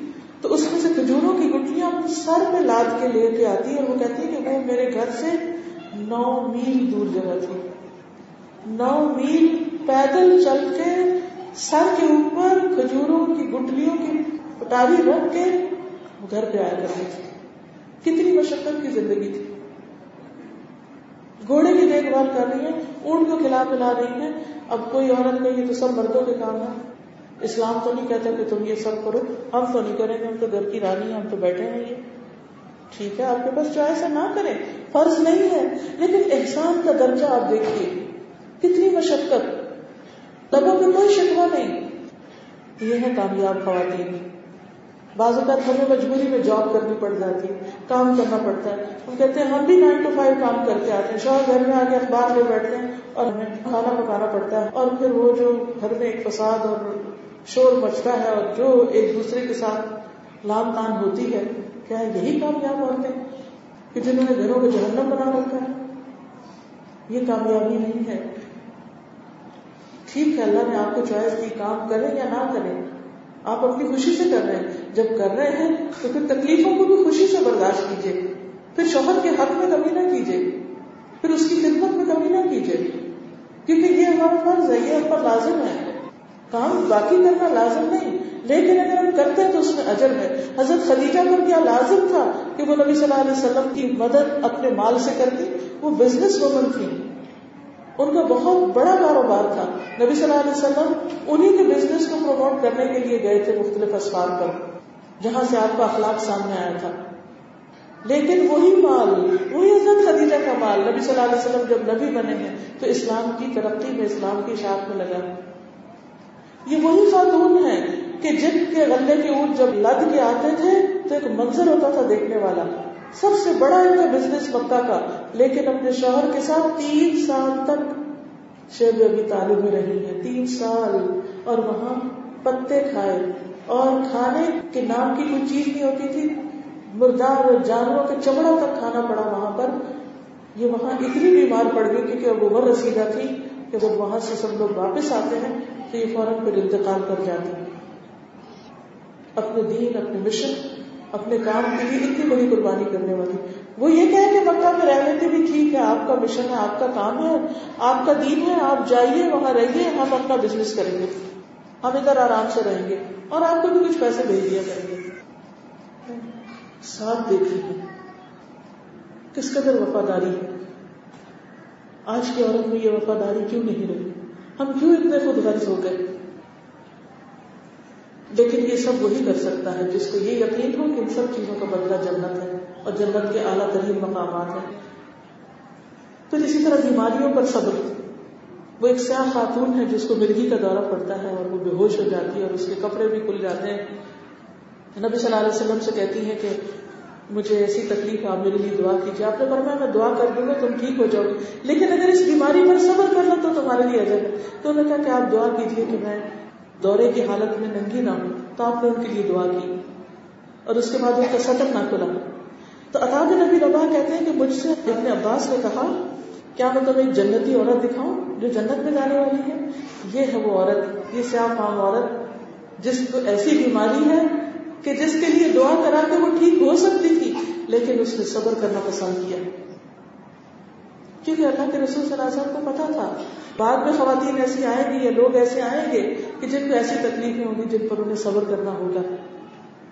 تو اس میں سے کھجوروں کی گٹلیاں اپنے سر میں لاد کے لے کے آتی اور وہ کہتی کہ وہ میرے گھر سے نو میل دور جگہ تھی۔ نو میل پیدل چل کے سر کے اوپر کھجوروں کی گٹلیوں کی پٹاری رکھ کے گھر پہ آیا کرتی تھی۔ کتنی مشقت کی زندگی تھی۔ گھوڑے کی دیکھ بھال کر رہی ہے اونٹ کو کھلا پلا رہی ہے اب کوئی عورت نہیں یہ تو سب مردوں کے کام ہے اسلام تو نہیں کہتا کہ تم یہ سب کرو، ہم تو نہیں کریں گے، ہم تو گھر کی رانی ہیں، ہم تو بیٹھے ہیں یہ۔ ٹھیک ہے، آپ کے پاس چوائس ہے، نہ کریں۔ فرض نہیں ہے، لیکن احسان کا درجہ آپ دیکھیے۔ کتنی مشقت۔ لبوں میں کوئی شکوا نہیں۔ یہ ہے کامیاب خواتین۔ بعض اوقات ہمیں مجبوری میں جاب کرنی پڑ جاتی ہے، کام کرنا پڑتا ہے۔ ہم کہتے ہیں، ہم بھی نائن ٹو فائیو کام کر کے آتے ہیں۔ شوہر گھر میں آ کے اخبار لے بیٹھتے ہیں اور ہمیں کھانا پکانا پڑتا ہے۔ اور پھر وہ جو گھر میں ایک فساد اور شور مچتا ہے اور جو ایک دوسرے کے ساتھ لام تان ہوتی ہے، کیا یہی کامیاب عورتیں کہ جنہوں نے گھروں کو جہنم بنا رکھا ہے۔ یہ کامیابی نہیں ہے۔ ٹھیک ہے، اللہ نے آپ کو چوائس دی، کام کریں یا نہ کریں، آپ اپنی خوشی سے کر رہے ہیں۔ جب کر رہے ہیں، تو پھر تکلیفوں کو بھی خوشی سے برداشت کیجیے۔ پھر شوہر کے حق میں کمی نہ کیجیے۔ پھر اس کی خدمت میں کمی نہ کیجیے۔ کیونکہ یہ ہمارا فرض ہے، یہ ہم پر لازم ہے۔ کام باقی کرنا لازم نہیں۔ لیکن اگر ہم کرتے ہیں تو اس میں اجر ہے۔ حضرت خدیجہ پر کیا لازم تھا کہ وہ نبی صلی اللہ علیہ وسلم کی مدد اپنے مال سے کرتی وہ بزنس وومن تھی ان کا بہت بڑا کاروبار تھا۔ نبی صلی اللہ علیہ وسلم انہیں کے بزنس کو پروموٹ کرنے کے لیے گئے تھے مختلف اسفار پر، جہاں سے آپ کا اخلاق سامنے آیا تھا۔ لیکن وہی مال، وہی حضرت خدیجہ کا مال نبی صلی اللہ علیہ وسلم جب نبی بنے ہیں تو اسلام کی ترقی میں، اسلام کی شاخ میں لگا۔ یہ وہی خاتون ہے کہ جن کے غلے کے اونٹ جب لد کے آتے تھے تو ایک منظر ہوتا تھا دیکھنے والا۔ سب سے بڑا ان کا بزنس مکہ کا، لیکن اپنے شوہر کے ساتھ تین سال تک شیب ابھی تعلیم میں رہی ہے تین سال اور وہاں پتے کھائے۔ اور کھانے کے نام کی کوئی چیز نہیں ہوتی تھی۔ مردار جانوروں کے چمڑا تک کھانا پڑا وہاں پر۔ یہ وہاں اتنی بیمار پڑ گئی کیونکہ اب عمر رسیدہ تھی کہ جب وہاں سے سب لوگ واپس آتے ہیں تو یہ فوراً پھر انتقال کر جاتے ہیں۔ اپنے دین، اپنے مشن، اپنے کام کے لیے اتنی بڑی قربانی کرنے والی وہ یہ کہ مکہ میں رہ لیتے بھی ٹھیک ہے، آپ کا مشن ہے، آپ کا کام ہے، آپ کا دین ہے، آپ جائیے، وہاں رہیے، ہم اپنا بزنس کریں گے۔ ہم ادھر آرام سے رہیں گے۔ اور آپ کو بھی کچھ پیسے بھیج دیا کریں گے۔ ساتھ دیکھیے، کس قدر وفاداری ہے۔ آج کی عورت میں یہ وفاداری کیوں نہیں رہی؟ ہم کیوں اتنے خود غرض ہو گئے؟ لیکن یہ سب وہی کر سکتا ہے جس کو یہ یقین ہو کہ ان سب چیزوں کا بدلہ جنت ہے اور جنت کے اعلیٰ ترین مقامات ہیں۔ پھر اسی طرح بیماریوں پر صبر۔ وہ ایک سیاہ خاتون ہے جس کو مرغی کا دورہ پڑتا ہے اور وہ بے ہوش ہو جاتی ہے اور اس کے کپڑے بھی کھل جاتے ہیں۔ نبی صلی اللہ علیہ وسلم سے کہتی ہے کہ مجھے ایسی تکلیف ہے، آپ میرے لیے دعا کیجیے آپ نے فرمایا، میں دعا کر دوں گا، تم ٹھیک ہو جاؤ گے۔ لیکن اگر اس بیماری پر صبر کر لو تو تمہارے لیے اجر ہے۔ تو انہوں نے کہا کہ آپ دعا کیجیے کہ میں دورے کی حالت میں ننگی نہ ہوں۔ تو آپ نے ان کے لیے دعا کی۔ اور اس کے بعد ان کا سٹر نہ کھلا تو اطاب نبی ربا کہتے ہیں کہ مجھ سے ابن عباس نے کہا، کیا میں تمہیں ایک جنتی عورت دکھاؤں جو جنت میں جانے والی ہے؟ یہ ہے وہ عورت، یہ سیاہ فام عورت جس کو ایسی بیماری ہے کہ جس کے لیے دعا کرا کے وہ ٹھیک ہو سکتی تھی، لیکن اس نے صبر کرنا پسند کیا۔ کیونکہ اللہ کے رسول صلی اللہ علیہ وسلم کو پتا تھا، بعد میں خواتین ایسی آئیں گی یا لوگ ایسے آئیں گے کہ جن کو ایسی تکلیفیں ہوں گی جن پر انہیں صبر کرنا ہوگا۔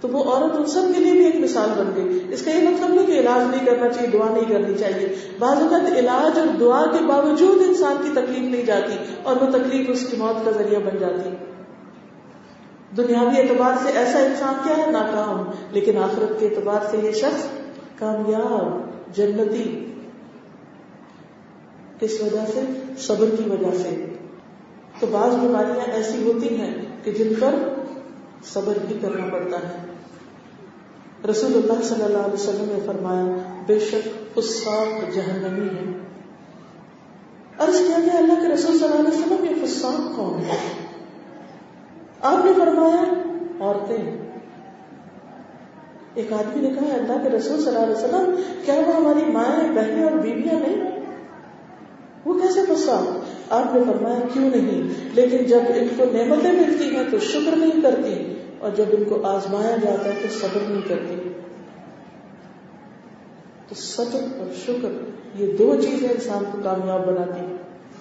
تو وہ عورت ان سب کے لیے بھی ایک مثال بن گئی۔ اس کا یہ مطلب نہیں کہ علاج نہیں کرنا چاہیے، دعا نہیں کرنی چاہیے۔ بعض اوقات علاج اور دعا کے باوجود انسان کی تکلیف نہیں جاتی اور وہ تکلیف اس کی موت کا ذریعہ بن جاتی۔ دنیاوی اعتبار سے ایسا انسان کیا ہے؟ ناکام. لیکن آخرت کے اعتبار سے یہ شخص کامیاب، جنتی. کس وجہ سے؟ صبر کی وجہ سے. تو بعض بیماریاں ایسی ہوتی ہیں کہ جن پر صبر بھی کرنا پڑتا ہے۔ رسول اللہ صلی اللہ علیہ وسلم نے فرمایا، بے شک اس جہنمی ہے۔ عرض کیا گیا، اللہ کے رسول صلی اللہ علیہ وسلم یہ فساق کون ہے؟ آپ نے فرمایا، عورتیں ایک آدمی نے کہا، اللہ کے رسول صلی اللہ علیہ وسلم، کیا وہ ہماری مائیں، بہنیں اور بیویاں نہیں؟ وہ کیسے پسا آپ نے فرمایا، کیوں نہیں؟ لیکن جب ان کو نعمتیں ملتی ہیں تو شکر نہیں کرتی، اور جب ان کو آزمایا جاتا ہے تو صبر نہیں کرتی۔ تو صبر اور شکر، یہ دو چیزیں انسان کو کامیاب بناتی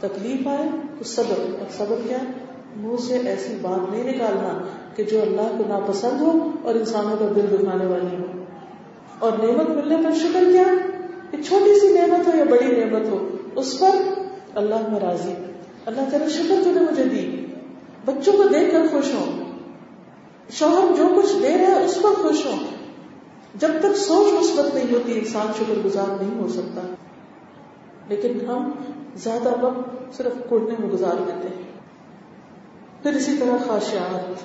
تکلیف آئے تو صبر، اور صبر کیا؟ منہ سے ایسی بات نہیں نکالنا کہ جو اللہ کو ناپسند ہو اور انسانوں کا دل دکھانے والی ہو۔ اور نعمت ملنے پر شکر کیا؟ کہ چھوٹی سی نعمت ہو یا بڑی نعمت ہو، اس پر اللہ میں راضی۔ اللہ تعالیٰ شکر تو نے مجھے دی۔ بچوں کو دیکھ کر خوش ہوں۔ شوہر جو کچھ دے رہا ہے، اس پر خوش ہوں۔ جب تک سوچ مثبت نہیں ہوتی، انسان شکر گزار نہیں ہو سکتا۔ لیکن ہم زیادہ وقت صرف کوٹنے میں گزار دیتے ہیں۔ پھر اسی طرح خواہشات،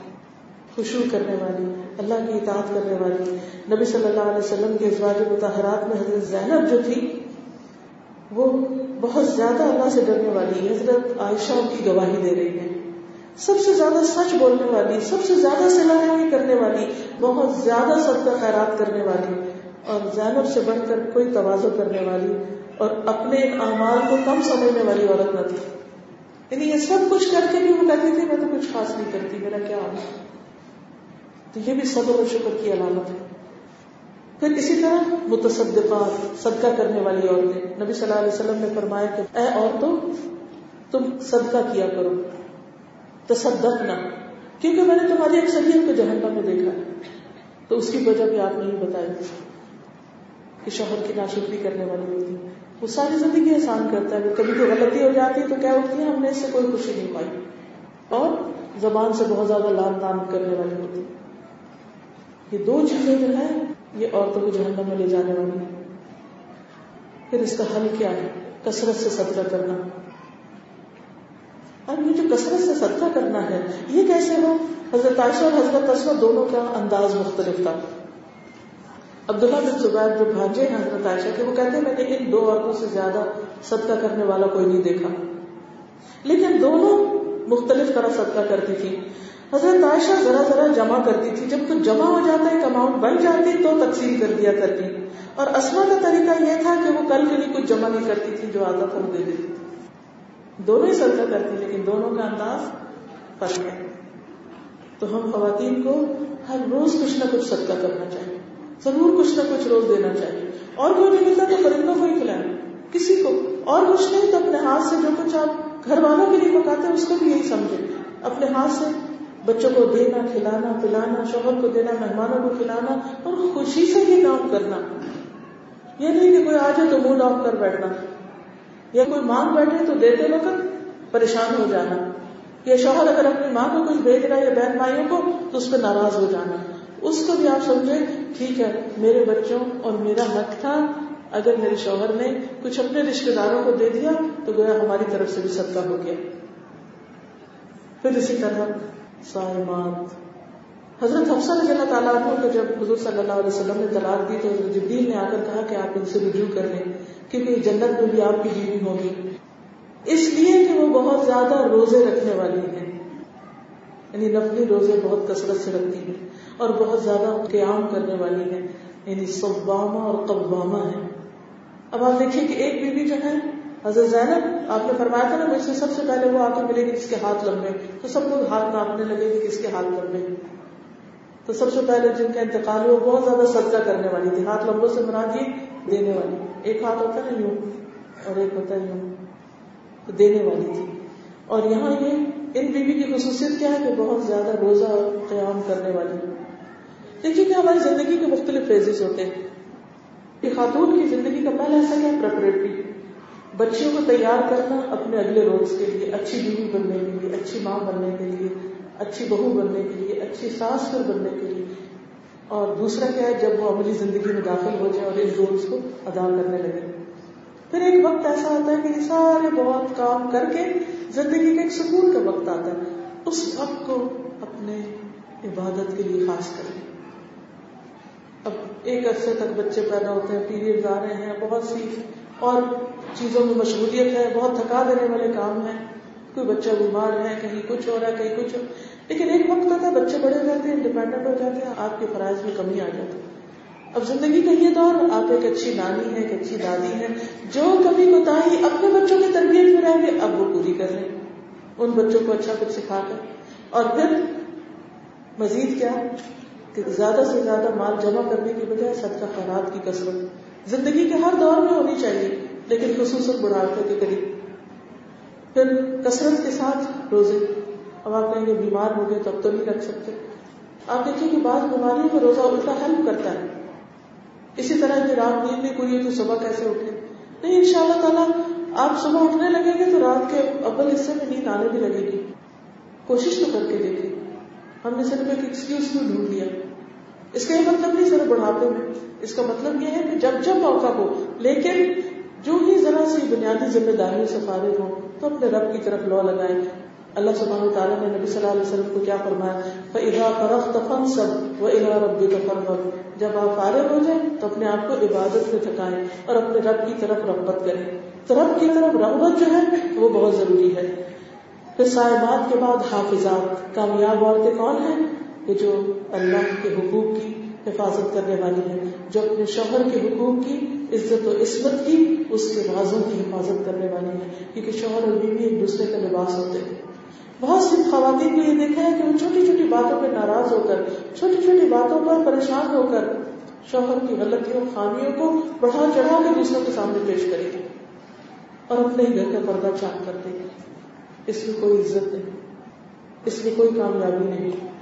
خوشبو کرنے والی، اللہ کی اطاعت کرنے والی۔ نبی صلی اللہ علیہ وسلم کے ازواج متحرات میں حضرت زینب جو تھی، وہ بہت زیادہ اللہ سے ڈرنے والی، حضرت عائشہ ان کی گواہی دے رہی ہے سب سے زیادہ سچ بولنے والی، سب سے زیادہ سلاحی کرنے والی، بہت زیادہ سب کا خیرات کرنے والی۔ اور زینب سے بڑھ کر کوئی توازو کرنے والی اور اپنے اعمال کو کم سمجھنے والی عورت نہ تھی۔ یعنی یہ سب کچھ کر کے بھی وہ کہتی تھی، میں تو کچھ خاص نہیں کرتی، میرا کیا تو یہ بھی صبر و شکر کی علامت ہے۔ پھر اسی طرح متصدقات، صدقہ کرنے والی عورتیں۔ نبی صلی اللہ علیہ وسلم نے فرمایا کہ اے عورتوں، تم صدقہ کیا کرو تصدق نہ کیونکہ میں نے تمہاری اکثریت کو جہنم میں دیکھا تو اس کی وجہ بھی آپ نے ہی بتائی کہ شوہر کی ناشکری کرنے والی ہوتی۔ وہ ساری زندگی آسان کرتا ہے۔ کبھی کوئی غلطی ہو جاتی ہے تو کیا ہوتی ہے؟ ہم نے اس سے کوئی خوشی نہیں پائی۔ اور زبان سے بہت زیادہ لان تان کرنے والی ہوتی۔ یہ دو چیزیں جو ہے یہ عورتوں کو جہنم میں لے جانے والی ہے پھر اس کا حل کیا ہے؟ کثرت سے صدقہ کرنا۔ اب یہ جو کثرت سے صدقہ کرنا ہے، یہ کیسے ہو؟ حضرت عائشہ اور حضرت دونوں کا انداز مختلف تھا۔ عبداللہ بن زبیر جو بھانجے ہیں، حضرت عائشہ کے، وہ کہتے ہیں، میں نے ان دو عورتوں سے زیادہ صدقہ کرنے والا کوئی نہیں دیکھا۔ لیکن دونوں مختلف طرح صدقہ کرتی تھی حضرت عائشہ ذرا ذرا جمع کرتی تھی جب کچھ جمع ہو جاتا ایک اماؤنٹ بن جاتی تو تقسیم کر دیا کرتی۔ اور اسما کا طریقہ یہ تھا کہ وہ کل کے لیے کچھ جمع نہیں کرتی تھی جو آدھا پھل دے دیتی۔ تھی دونوں ہی صدقہ کرتی، لیکن دونوں کا انداز فرق ہے۔ تو ہم خواتین کو ہر روز کچھ نہ کچھ صدقہ کرنا چاہیے۔ ضرور کچھ نہ کچھ روز دینا چاہیے۔ اور کوئی نہیں ملتا تو پرندوں کو ہی کھلائیں کسی کو۔ اور کچھ نہیں تو اپنے ہاتھ سے جو کچھ آپ گھر والوں کے لیے پکاتے ہیں، اس کو بھی یہی سمجھے اپنے ہاتھ سے بچوں کو دینا، کھلانا، پلانا، شوہر کو دینا، مہمانوں کو کھلانا اور خوشی سے یہ کام کرنا۔ یہ نہیں کہ کوئی آ جائے تو موڈ آف کر بیٹھنا۔ یا کوئی مانگ بیٹھے تو دیتے وقت پریشان ہو جانا۔ یا شوہر اگر اپنی ماں کو کچھ بھیج رہا ہے یا بہن مائیوں کو، تو اس پہ ناراض ہو جانا۔ اس کو بھی آپ سمجھیں۔ ٹھیک ہے، میرے بچوں اور میرا حق تھا۔ اگر میرے شوہر نے کچھ اپنے رشتے داروں کو دے دیا، تو گویا ہماری طرف سے بھی صدقہ ہو گیا۔ پھر اسی طرح سائمات۔ حضرت حفصہ رضی اللہ تعالیٰ عنہ کو جب حضور صلی اللہ علیہ وسلم نے طلاق دی، تو حضرت جبریل نے آ کر کہا کہ آپ ان سے رجوع کر لیں، کیونکہ جنت میں بھی آپ کی بیوی ہوگی اس لیے کہ وہ بہت زیادہ روزے رکھنے والی ہیں۔ یعنی نفلی روزے بہت کثرت سے رکھتی ہیں۔ اور بہت زیادہ قیام کرنے والی ہیں۔ یعنی صبامہ اور قبامہ ہے اب آپ دیکھیے کہ ایک بیوی جو ہے، حضرت زینب، آپ نے فرمایا تھا نا، مجھ سے سب سے پہلے وہ آ کے ملے گی جس کے ہاتھ لمبے۔ تو سب لوگ ہاتھ ناپنے لگے گی کس کے ہاتھ لمبے۔ تو سب سے پہلے جن کا انتقال ہوا بہت زیادہ صدقہ کرنے والی تھی۔ ہاتھ لمبوں سے مراد یہ دینے والی۔ ایک ہاتھ ہوتا ہے یوں، اور ایک ہوتا ہے یوں، تو دینے والی تھی۔ اور یہاں یہ، ان بیوی کی خصوصیت کیا ہے کہ بہت زیادہ روزہ قیام کرنے والی۔ دیکھیے کہ ہماری زندگی کے مختلف فیزز ہوتے ہیں۔ کہ خاتون کی زندگی کا پہلا ایسا کیا پریپریٹری بچیوں کو تیار کرنا اپنے اگلے روز کے لیے، اچھی بیوی بننے کے لیے، اچھی ماں بننے کے لیے، اچھی بہو بننے کے لیے، اچھی ساس پر بننے کے لیے۔ اور دوسرا کیا ہے؟ جب وہ عملی زندگی میں داخل ہو جائے اور ان رولس کو ادا کرنے لگے۔ پھر ایک وقت ایسا آتا ہے کہ یہ سارے بہت کام کر کے زندگی کا ایک سکون کا وقت آتا ہے۔ اس وقت کو اپنے عبادت کے لیے خاص کریں۔ اب ایک عرصے تک بچے پیدا ہوتے ہیں پیریڈ آ رہے ہیں، بہت سی اور چیزوں میں مشغولیت ہے، بہت تھکا دینے والے کام ہیں۔ کوئی بچہ بیمار ہے، کہیں کچھ ہو رہا ہے، کہیں کچھ ہو۔ لیکن ایک وقت ہوتا ہے، بچے بڑے ہو جاتے ہیں انڈیپینڈنٹ ہو جاتے ہیں، آپ کے فرائض میں کمی آ جاتی ہے۔ اب زندگی کا یہ دور، آپ ایک اچھی نانی ہے ایک اچھی دادی ہے جو کبھی کوتا اپنے بچوں کی تربیت میں رہیں گے اب وہ پوری کر لیں ان بچوں کو اچھا کچھ سکھا کر۔ اور پھر مزید کیا؟ کہ زیادہ سے زیادہ مال جمع کرنے کی بجائے صدقہ خیرات کی کثرت زندگی کے ہر دور میں ہونی چاہیے، لیکن خصوصاً بڑھاپے کے قریب۔ پھر کثرت کے ساتھ روزے۔ اب آپ کہیں گے بیمار ہو گئے تو اب تو نہیں رکھ سکتے۔ آپ دیکھیں کہ بعض بیماریوں میں روزہ الٹا ہیلپ کرتا ہے۔ اسی طرح کہ رات نیند نہیں پوری ہے تو صبح کیسے اٹھے نہیں ان شاء اللہ تعالیٰ آپ صبح اٹھنے لگیں گے تو رات کے اول حصے میں نیند آنے بھی لگے گی۔ کوشش تو کر کے دیکھیں۔ ہم نے صرف ایک ایکسکیوز کیوں ڈھونڈ لیا۔ اس کا یہ مطلب نہیں صرف بڑھاپے میں، اس کا مطلب یہ ہے کہ جب جب موقع ہو، لیکن جو ہی ذرا سی بنیادی ذمہ داریوں سے فارغ ہو تو اپنے رب کی طرف لو لگائیں۔ اللہ سبحانہ تعالیٰ نے نبی صلی اللہ علیہ وسلم کو کیا فرمایا؟ فَإِذَا فَرَغْتَ فَانْصَبْ وَإِلَىٰ رَبِّكَ فَارْغَب۔ جب آپ فارغ ہو جائیں، تو اپنے آپ کو عبادت میں تھکائیں اور اپنے رب کی طرف رغبت کریں۔ تو رب کی طرف رغبت جو ہے، وہ بہت ضروری ہے۔ پھر صاحبات کے بعد حافظات، کامیاب عورتیں کون ہیں؟ کہ جو اللہ کے حقوق کی حفاظت کرنے والی ہیں جو اپنے شوہر کے حقوق کی عزت و عصمت کی اس کے رازوں کی حفاظت کرنے والی ہیں کیونکہ شوہر اور بیوی ایک دوسرے کا لباس ہوتے ہیں۔ بہت سی خواتین کو یہ دیکھا ہے کہ وہ چھوٹی چھوٹی باتوں پہ ناراض ہو کر، چھوٹی چھوٹی باتوں پر پریشان ہو کر شوہر کی غلطیوں، خامیوں کو بڑھا چڑھا کے دوسروں کے سامنے پیش کرے گی اور اپنے ہی گھر کا پردہ چاک کر دے گی اس میں کوئی عزت نہیں، اس میں کوئی کامیابی نہیں۔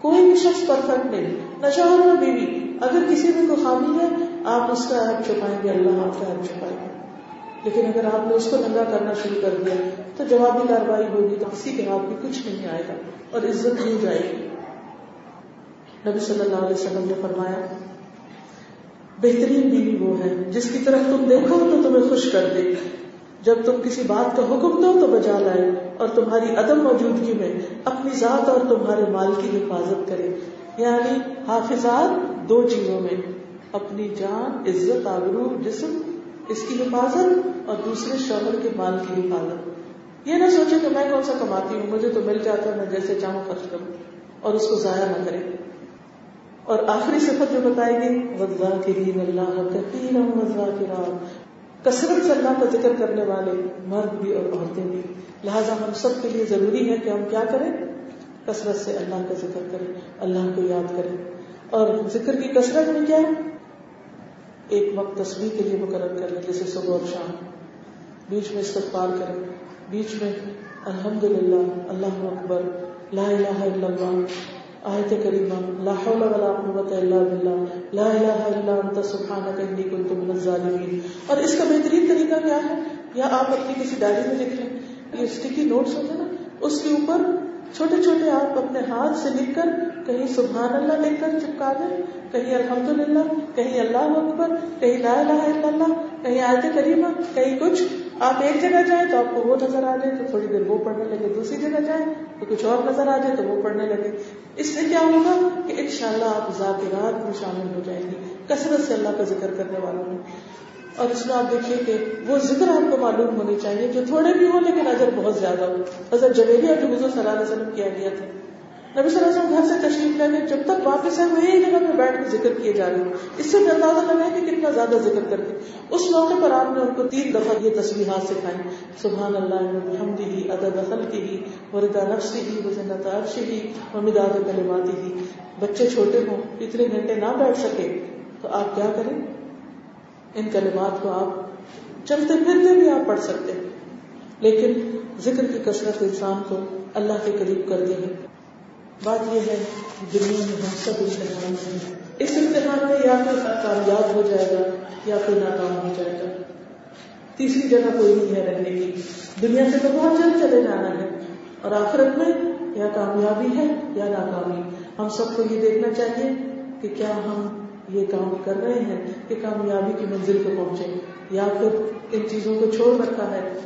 کوئی بھی شخص پرفیکٹ نہیں۔ نہ شوہر نہ بیوی، اگر کسی میں کوئی خامی ہے، آپ اس کا ایپ چھپائیں گے، اللہ آپ کا ایپ چھپائیں گے لیکن اگر آپ نے اس کو ننگا کرنا شروع کر دیا، تو جوابی کاروائی ہوگی تو کسی کے ہاتھ میں کچھ نہیں آئے گا اور عزت نہیں جائے گی۔ نبی صلی اللہ علیہ وسلم نے فرمایا، بہترین بیوی وہ ہے جس کی طرف تم دیکھو تو تمہیں خوش کر دے۔ جب تم کسی بات کا حکم دو تو بجا لائے اور تمہاری عدم موجودگی میں اپنی ذات اور تمہارے مال کی حفاظت کرے۔ یعنی حافظات دو چیزوں میں، اپنی جان، عزت، آبرو، جسم، اس کی حفاظت اور دوسرے شوہر کے مال کی حفاظت۔ یہ نہ سوچے کہ میں کون سا کماتی ہوں، مجھے تو مل جاتا ہے، میں جیسے چاہوں خرچ کروں اور اس کو ضائع نہ کرے۔ اور آخری صفت جو بتائے گی وزا کے دین اللہ وزا کے کثرت سے اللہ کا ذکر کرنے والے مرد بھی اور عورتیں بھی۔ لہٰذا ہم سب کے لیے ضروری ہے کہ ہم کیا کریں؟ کثرت سے اللہ کا ذکر کریں، اللہ کو یاد کریں۔ اور ذکر کی کثرت میں کیا ہے؟ ایک وقت تصویر کے لیے مقرر کر لیں جیسے صبح اور شام۔ بیچ میں استقبال کریں، بیچ میں الحمد للہ اللہ اکبر، لا الہ الا اللہ۔ آیت کریمہ، لا حول ولا قوت الا باللہ، لا الہ الا انت، سبحانک انی کنت من الظالمین۔ اور اس کا بہترین طریقہ کیا ہے؟ یا آپ اپنی کسی ڈائری میں لکھ لیں، یہ اسٹکی نوٹس ہوتے ہیں نا، اس کے اوپر چھوٹے چھوٹے آپ اپنے ہاتھ سے لکھ کر کہیں سبحان اللہ لکھ کر چپکا دیں، کہیں الحمد للہ کہیں اللہ اکبر، کہیں لا الہ الا اللہ، کہیں آیت کریمہ، کہیں کچھ۔ آپ ایک جگہ جائیں تو آپ کو وہ نظر آ جائے تو تھوڑی دیر وہ پڑھنے لگے، دوسری جگہ جائیں تو کچھ اور نظر آ جائے تو وہ پڑھنے لگے۔ اس سے کیا ہوگا کہ انشاءاللہ آپ ذاکرات میں شامل ہو جائیں گے، کثرت سے اللہ کا ذکر کرنے والوں میں۔ اور اس میں آپ دیکھیے کہ وہ ذکر آپ کو معلوم ہونی چاہیے، جو تھوڑے بھی ہو لیکن اجر بہت زیادہ ہو۔ حضرت جبیلی اور جو حضور صلی اللہ علیہ وسلم کیا گیا تھا نبی صلی اللہ علیہ وسلم گھر سے تشریف لے گئے جب تک واپس ہے وہ جگہ پہ بیٹھ کے ذکر کیے جا رہے ہیں۔ اس سے بھی اندازہ لگا کہ کتنا زیادہ ذکر کرتے اس موقع پر آپ نے ان کو تین دفعہ یہ تصویرات سکھائی سبحان اللہ حمدی ہی ادب خلقی ہی وردا نفسی ہی وزنت عرشی ہی ومداد کلماتی ہی بچے چھوٹے ہوں، اتنے گھنٹے نہ بیٹھ سکے تو آپ کیا کریں؟ ان کلمات کو آپ چلتے پھرتے بھی آپ پڑھ سکتے لیکن ذکر کی کثرت انسان کو اللہ کے قریب کر دی ہے۔ بات یہ ہے دنیا میں ہم سب امتحان ہیں۔ اس امتحان میں یا پھر کامیاب ہو جائے گا یا پھر ناکام ہو جائے گا۔ تیسری جگہ کوئی نہیں ہے رہنے کی۔ دنیا سے تو بہت جلد چلے جانا ہے۔ اور آخرت میں یا کامیابی ہے یا ناکامی۔ ہم سب کو یہ دیکھنا چاہیے کہ کیا ہم یہ کام کر رہے ہیں کہ کامیابی کی منزل پہ پہنچے یا پھر ان چیزوں کو چھوڑ رکھا ہے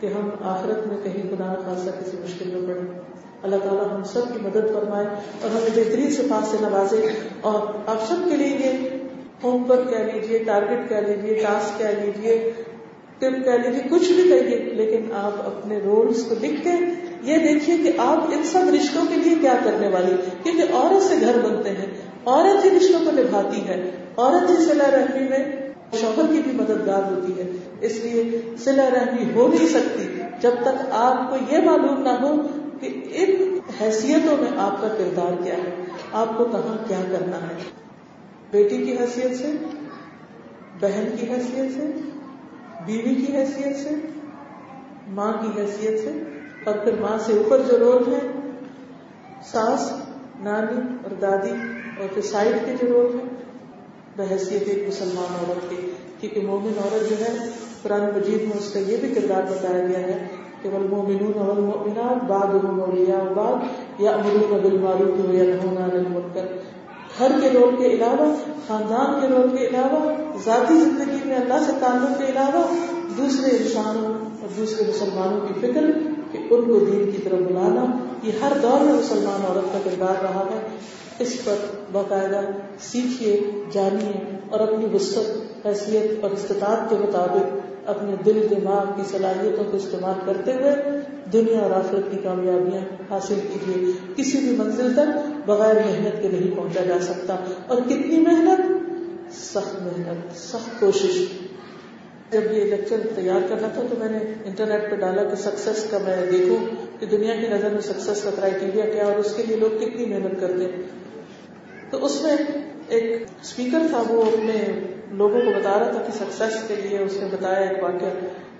کہ ہم آخرت میں کہیں خدا خاصا کسی مشکل میں پڑے اللہ تعالیٰ ہم سب کی مدد فرمائے اور ہمیں بہترین صفات سے نوازے اور آپ سب کے لیے یہ ہوم ورک کہہ لیجیے ٹارگیٹ کہہ لیجیے ٹاسک کہہ لیجیے ٹپ کہہ لیجیے کچھ بھی کہیے، لیکن آپ اپنے رولس کو لکھ کے یہ دیکھیے کہ آپ ان سب رشتوں کے لیے کیا کرنے والی، کیونکہ عورت سے گھر بنتے ہیں، عورت ہی رشتوں کو نبھاتی ہے۔ عورت ہی سلا رحمی میں شوہر کی بھی مددگار ہوتی ہے۔ اس لیے سلا رحمی ہو نہیں سکتی۔ جب تک آپ کو یہ معلوم نہ ہو کہ ان حیثیتوں میں آپ کا کردار کیا ہے؟ آپ کو کہاں کیا کرنا ہے؟ بیٹی کی حیثیت سے؟ بہن کی حیثیت سے؟ بیوی کی حیثیت سے؟ ماں کی حیثیت سے؟ اور پھر ماں سے اوپر جو رول ہے ساس، نانی اور دادی، اور پھر سائڈ کے جو لوگ ہیں بحثیت ایک مسلمان عورت کی، کیونکہ مومن عورت جو ہے، قرآن مجید میں اس کا یہ بھی کردار بتایا گیا ہے کہ بل مومنون اول مومنات بعد مولیا بالمعروف ہو یا نہونا للمنکر گھر کے رول کے علاوہ، خاندان کے رول کے علاوہ، ذاتی زندگی میں اللہ سے تعلق کے علاوہ دوسرے انسانوں اور دوسرے مسلمانوں کی فکر کہ ان کو دین کی طرف بلانا، یہ ہر دور میں مسلمان عورت کا کردار رہا ہے۔ اس پر باقاعدہ سیکھیے، جانیے اور اپنی وسط حیثیت اور استطاعت کے مطابق اپنے دل دماغ کی صلاحیتوں کو استعمال کرتے ہوئے دنیا اور آخرت کی کامیابیاں حاصل کیجیے۔ کسی بھی منزل تک بغیر محنت کے نہیں پہنچا جا سکتا۔ اور کتنی محنت؟ سخت محنت، سخت کوشش۔ جب یہ لیکچر تیار کرنا تھا تو میں نے انٹرنیٹ پہ ڈالا کہ سکسیس کا میں دیکھوں کہ دنیا کی نظر میں سکسیس کا کرائٹیریا کیا اور اس کے لیے لوگ کتنی محنت کرتے ہیں۔ تو اس میں ایک اسپیکر تھا، وہ اپنے لوگوں کو بتا رہا تھا کہ سکسیس کے لیے اس نے بتایا ایک واقعہ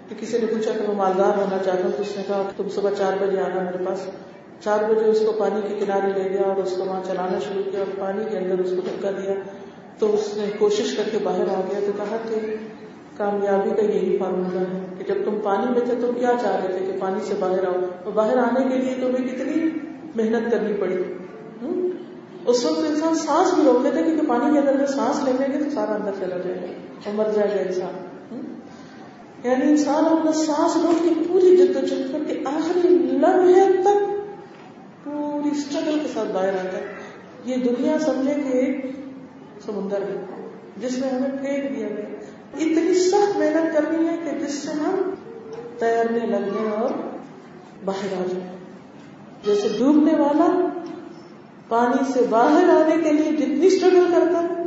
کہ کسی نے پوچھا کہ میں مالدار ہونا چاہتا ہوں تو اس نے کہا تم صبح چار بجے آنا میرے پاس۔ چار بجے اس کو پانی کے کنارے لے گیا اور اس کو وہاں چلانا شروع کیا اور پانی کے اندر اس کو دھکا دیا۔ تو اس نے کوشش کر کے باہر آ گیا تو کہا کہ کامیابی کا یہی فارمولا ہے کہ جب تم پانی میں تھے تو کیا چاہ رہے تھے کہ پانی سے باہر آؤ؟ اور باہر آنے کے لیے تمہیں کتنی محنت کرنی پڑی؟ اس وقت انسان سانس بھی روک لیتے کیونکہ پانی کے اندر سانس لے لیں گے تو سارا اندر چلا جائے گا اور مر جائے گا انسان یعنی انسان اپنا سانس روک کے پوری جد و جہد کر کے آخری لمحے تک پوری اسٹرگل کے ساتھ باہر آتا ہے۔ یہ دنیا سمجھے کہ ایک سمندر ہے، جس میں ہمیں پھینک دیا گیا۔ اتنی سخت محنت کرنی ہے کہ جس سے ہم تیرنے لگنے اور باہر آ جائیں۔ جیسے ڈوبنے والا پانی سے باہر آنے کے لیے جتنی اسٹرگل کرتا ہے،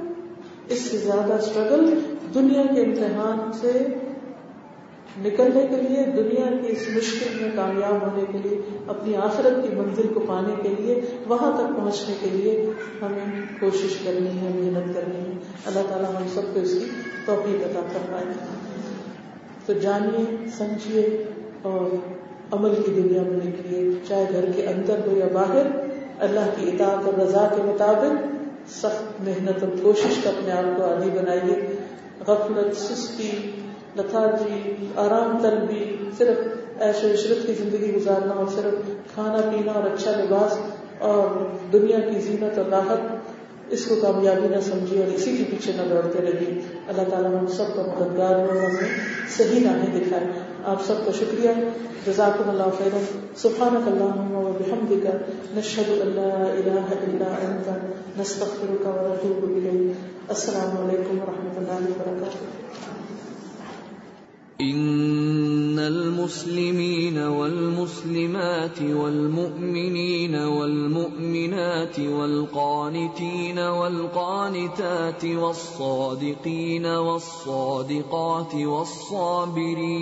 اس سے زیادہ اسٹرگل دنیا کے امتحان سے نکلنے کے لیے، دنیا کی اس مشکل میں کامیاب ہونے کے لیے، اپنی آخرت کی منزل کو پانے کے لیے، وہاں تک پہنچنے کے لیے ہمیں کوشش کرنی ہے، محنت کرنی ہے۔ اللہ تعالیٰ ہم سب کو اس کی توفیق عطا فرمائے۔ تو جانیے، سمجھیے اور عمل کی دنیا میں نکلیے چاہے گھر کے اندر ہو یا باہر اللہ کی اطاعت اور رضا کے مطابق سخت محنت اور کوشش کا اپنے آپ کو عادی بنائیے۔ غفلت، سستی لتھارجی آرام طلبی صرف ایش و عشرت کی زندگی گزارنا اور صرف کھانا پینا اور اچھا لباس اور دنیا کی زینت اور راحت اس کو کامیابی نہ سمجھی اور اسی کے پیچھے نہ دوڑتے رہی اللہ تعالیٰ ہم سب کا مددگار ہو اور ہمیں صحیح راہیں دکھائے آپ سب کا شکریہ۔ جزاکم اللہ خیر سبحانک اللہم و بحمدک۔ نشہد ان لا الہ الا انت۔ نستغفرک و نتوب الیک۔ السلام علیکم و رحمۃ اللہ وبرکاتہ۔ المسلمين والمسلمات والمؤمنين والمؤمنات والقانتين والقانتات والصادقين والصادقات والصابرين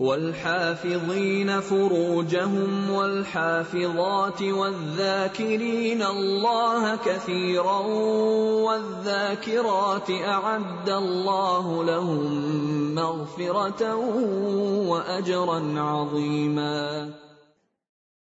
والحافظين فروجهم والحافظات والذاكرين الله كثيرا والذاكرات أعد الله لهم مغفرة وأجرا عظيما